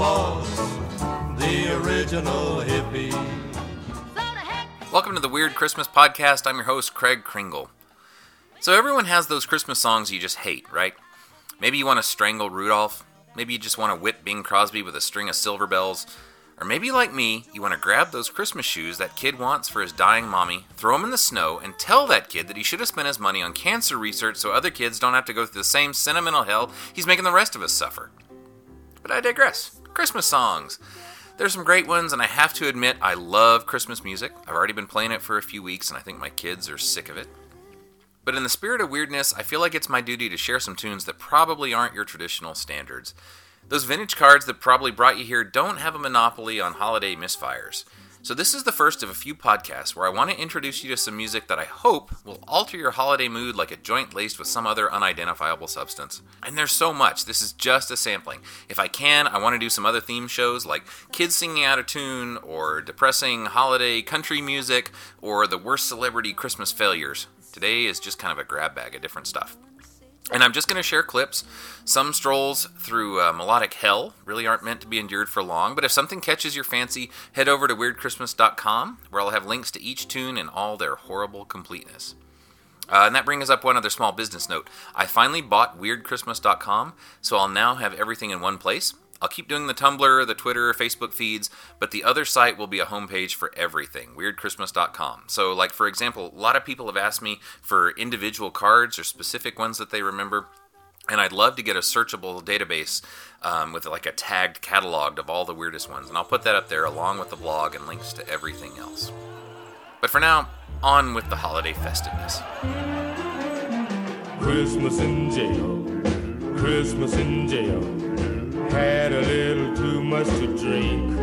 The original hippie. Welcome to the Weird Christmas Podcast. I'm your host, Craig Kringle. So, everyone has those Christmas songs you just hate, right? Maybe you want to strangle Rudolph. Maybe you just want to whip Bing Crosby with a string of silver bells. Or maybe, like me, you want to grab those Christmas shoes that kid wants for his dying mommy, throw them in the snow, and tell that kid that he should have spent his money on cancer research so other kids don't have to go through the same sentimental hell he's making the rest of us suffer. But I digress. Christmas songs. There's some great ones, and I have to admit, I love Christmas music. I've already been playing it for a few weeks, and I think my kids are sick of it. But in the spirit of weirdness, I feel like it's my duty to share some tunes that probably aren't your traditional standards. Those vintage cards that probably brought you here don't have a monopoly on holiday misfires. So, this is the first of a few podcasts where I want to introduce you to some music that I hope will alter your holiday mood like a joint laced with some other unidentifiable substance. And there's so much, this is just a sampling. If I can, I want to do some other theme shows like kids singing out of tune, or depressing holiday country music, or the worst celebrity Christmas failures. Today is just kind of a grab bag of different stuff. And I'm just going to share clips. Some strolls through uh, melodic hell really aren't meant to be endured for long, but if something catches your fancy, head over to weirdchristmas.com where I'll have links to each tune in all their horrible completeness. Uh, and that brings up one other small business note. I finally bought weirdchristmas.com, so I'll now have everything in one place. I'll keep doing the Tumblr, the Twitter, Facebook feeds, but the other site will be a homepage for everything, weirdchristmas.com. So, like, for example, a lot of people have asked me for individual cards or specific ones that they remember. And I'd love to get a searchable database um, with like a tagged catalog of all the weirdest ones. And I'll put that up there along with the blog and links to everything else. But for now, on with the holiday festiveness. Christmas in jail, Christmas in jail. Had a little too much to drink.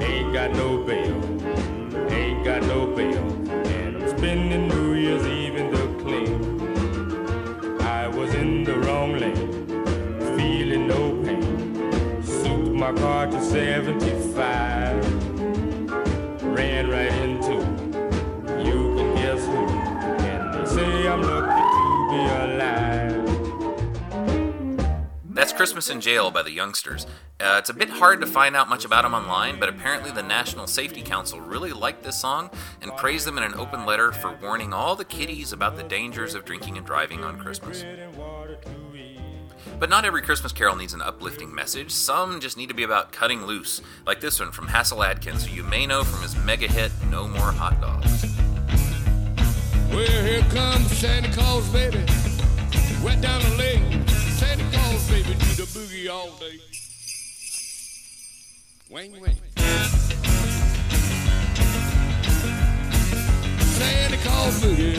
Ain't got no bail, ain't got no bail. And I'm spending New Year's Eve in the clean. I was in the wrong lane, feeling no pain. Souped my car to 75. That's Christmas in Jail by the Youngsters. Uh, it's a bit hard to find out much about them online, but apparently the National Safety Council really liked this song and praised them in an open letter for warning all the kiddies about the dangers of drinking and driving on Christmas. But not every Christmas carol needs an uplifting message. Some just need to be about cutting loose, like this one from Hasil Adkins, who you may know from his mega hit No More Hot Dogs. Well, here comes Santa Claus, baby. Wet down the lane. Santa Claus, baby, do the boogie all day. Wang, wang. Santa Claus boogie.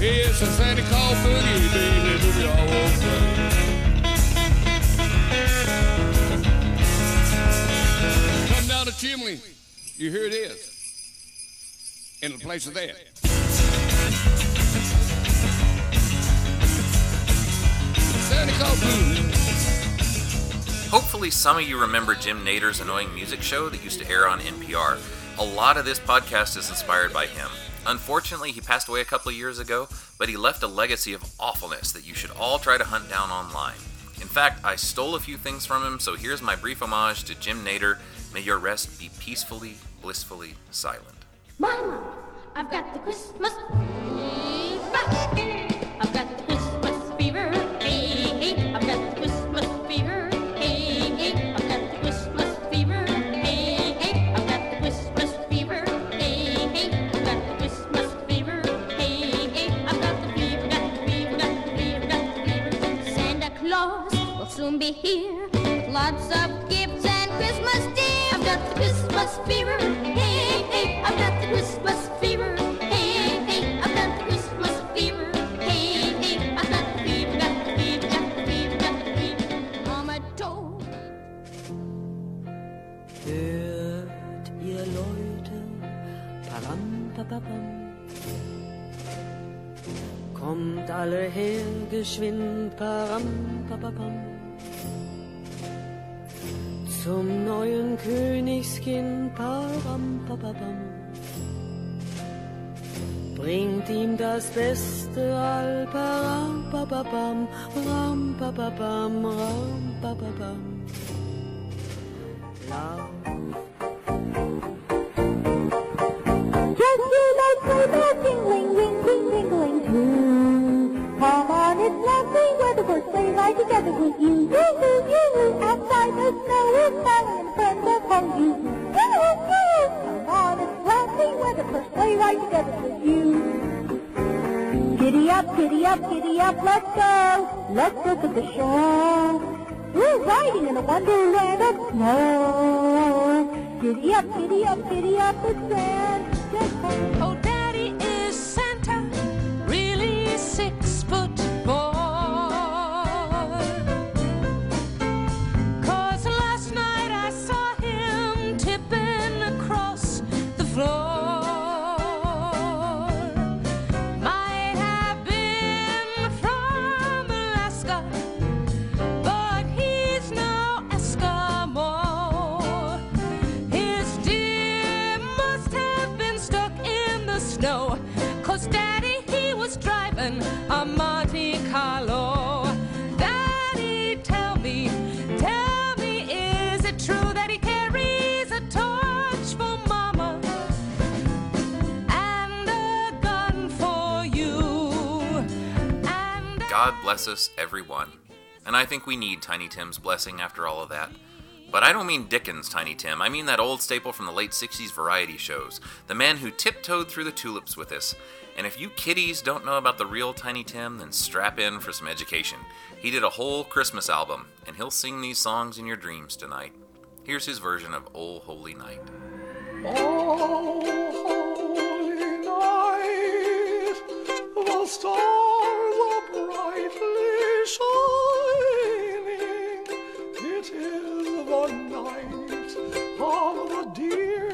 It's a Santa Claus boogie, baby, boogie all day. Come down the chimney. You hear it is. In the place of that. Hopefully, some of you remember Jim Nayder's annoying music show that used to air on NPR. A lot of this podcast is inspired by him. Unfortunately, he passed away a couple of years ago, but he left a legacy of awfulness that you should all try to hunt down online. In fact, I stole a few things from him, so here's my brief homage to Jim Nayder. May your rest be peacefully, blissfully silent. Mama, I've got the Christmas. I've here lots of gifts and Christmas dear. I've got the Christmas fever. Hey, hey, I've got the Christmas fever. Hey, hey, I've got the Christmas fever. Hey, hey, I've got fever, got fever, got fever, got the fever. Mama told Hört ihr Leute, param, papapam. Kommt alle her, geschwind, param, papapam. Zum neuen Königskind, param, papapam. bringt ihm das Beste all param pa pa pam ram pa pa pam ram pa pa up, giddy up, let's go. Let's look at the show. We're riding in a wonderland of snow. Giddy up, giddy up, giddy up, it's grand. Just Oh, snow. Cause Daddy, he was driving a Monte Carlo. Daddy, tell me, tell me, is it true that he carries a torch for Mama and a gun for you? God bless us, everyone. And I think we need Tiny Tim's blessing after all of that. But I don't mean Dickens' Tiny Tim. I mean that old staple from the late 60s variety shows. The man who tiptoed through the tulips with us. And if you kiddies don't know about the real Tiny Tim, then strap in for some education. He did a whole Christmas album, and he'll sing these songs in your dreams tonight. Here's his version of Ol' Holy Night. Oh, holy night, the stars are brightly shining. The night of the dear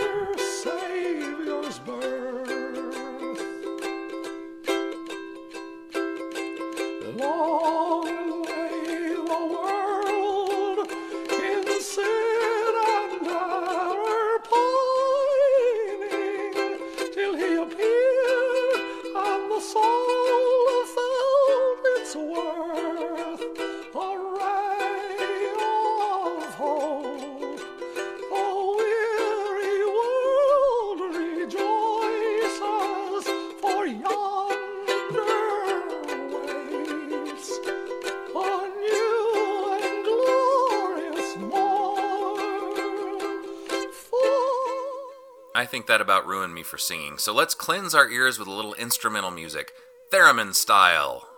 think that about ruined me for singing, so let's cleanse our ears with a little instrumental music, theremin style.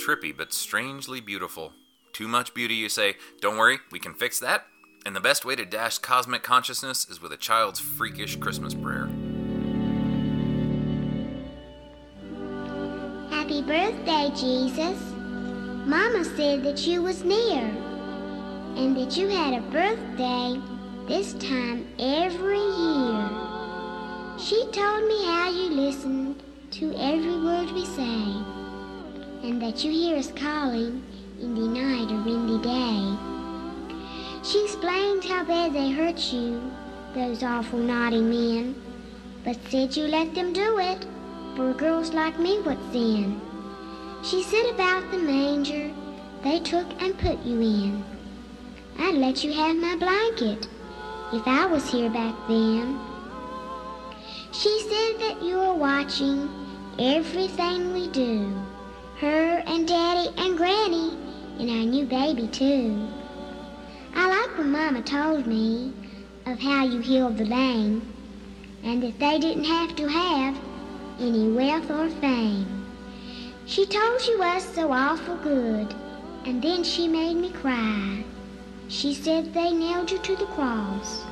Trippy but strangely beautiful. Too much beauty, you say? Don't worry, we can fix that. And the best way to dash cosmic consciousness is with a child's freakish Christmas prayer. Happy birthday, Jesus. Mama said that you was near and that you had a birthday this time every year. She told me how you listened to every word we say and that you hear us calling in the night or in the day. She explained how bad they hurt you, those awful naughty men, but said you let them do it for girls like me what's in. She said about the manger they took and put you in. I'd let you have my blanket if I was here back then. She said that you are watching everything we do. Her and Daddy and Granny and our new baby, too. I like when Mama told me of how you healed the lame, and that they didn't have to have any wealth or fame. She told you was so awful good, and then she made me cry. She said they nailed you to the cross.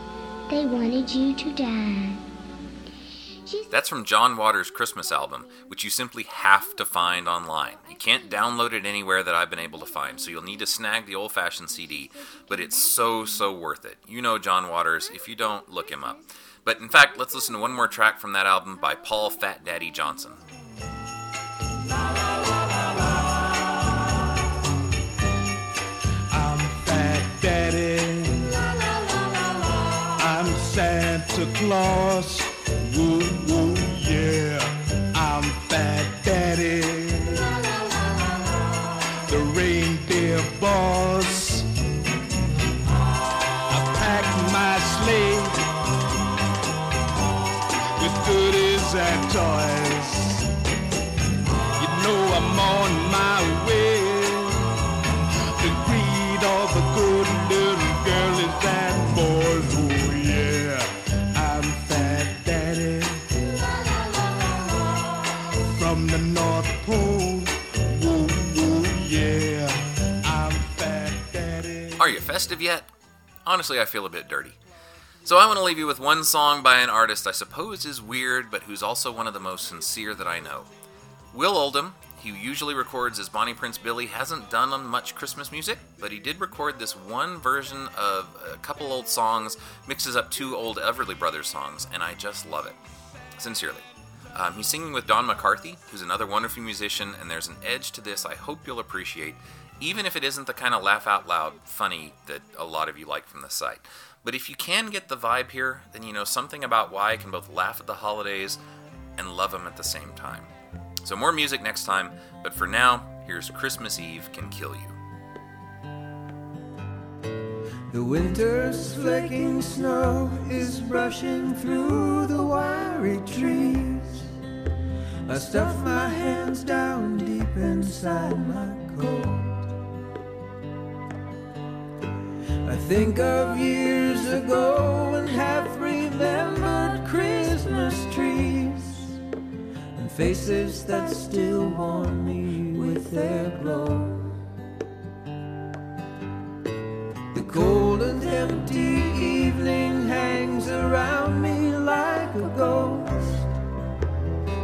They wanted you to die. She That's from John Waters' Christmas album, which you simply have to find online. You can't download it anywhere that I've been able to find, so you'll need to snag the old fashioned CD, but it's so, so worth it. You know John Waters. If you don't, look him up. But in fact, let's listen to one more track from that album by Paul Fat Daddy Johnson. I'm Fat Daddy. I'm Santa Claus. And toys. You know I'm on my way good little boys. Oh yeah, I'm Fat Daddy from the North Pole. Woo woo yeah, I'm Fat Daddy. Are you festive yet? Honestly, I feel a bit dirty. So I want to leave you with one song by an artist I suppose is weird, but who's also one of the most sincere that I know. Will Oldham, who usually records as Bonnie Prince Billy, hasn't done on much Christmas music, but he did record this one version of a couple old songs, mixes up two old Everly Brothers songs, and I just love it. Sincerely. Um, he's singing with Dawn McCarthy, who's another wonderful musician, and there's an edge to this I hope you'll appreciate, even if it isn't the kind of laugh out loud funny that a lot of you like from the site. But if you can get the vibe here, then you know something about why I can both laugh at the holidays and love them at the same time. So, more music next time, but for now, here's Christmas Eve Can Kill You. The winter's flecking snow is brushing through the wiry trees. I stuff my hands down deep inside my coat. I think of years ago and half remembered Christmas trees and faces that still warm me with their glow. The cold and empty evening hangs around me like a ghost.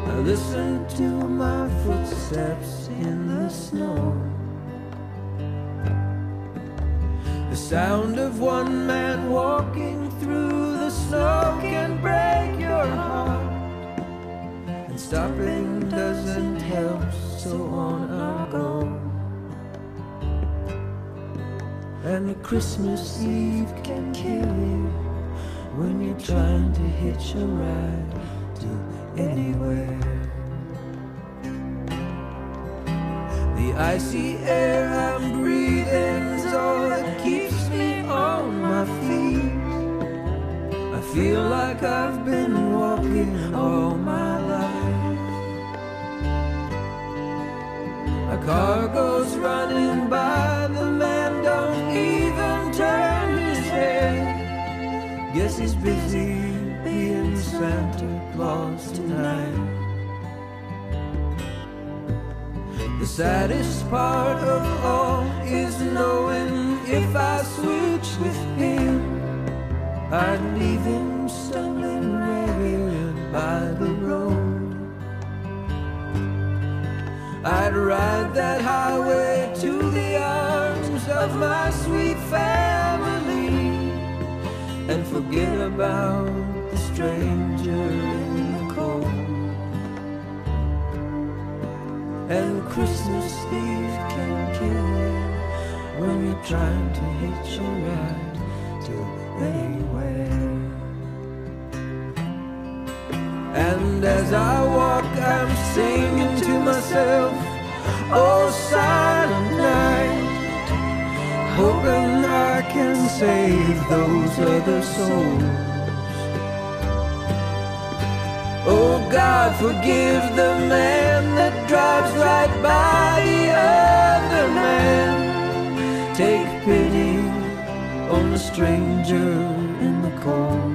I listen to my footsteps in the snow. The sound of one man walking through the snow can break your heart. And stopping doesn't help, so on I go. And a Christmas Eve can kill you when you're trying to hitch a ride to anywhere. The icy air I'm breathing's he's busy being Santa Claus tonight. The saddest part of all is knowing if I switch with him, I'd leave him stumbling ragged by the road. I'd ride that highway to the arms of my sweet forget about the stranger in the cold. And Christmas Eve can kill you when you're trying to hitch a ride to anywhere. And as I walk, I'm singing to myself, Oh, silent night, hoping can save those other souls. Oh God, forgive the man that drives right by other man. Take pity on the stranger in the corn.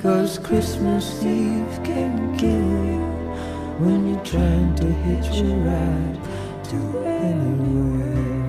Cause Christmas Eve can kill you when you're trying to hitch a ride to anywhere.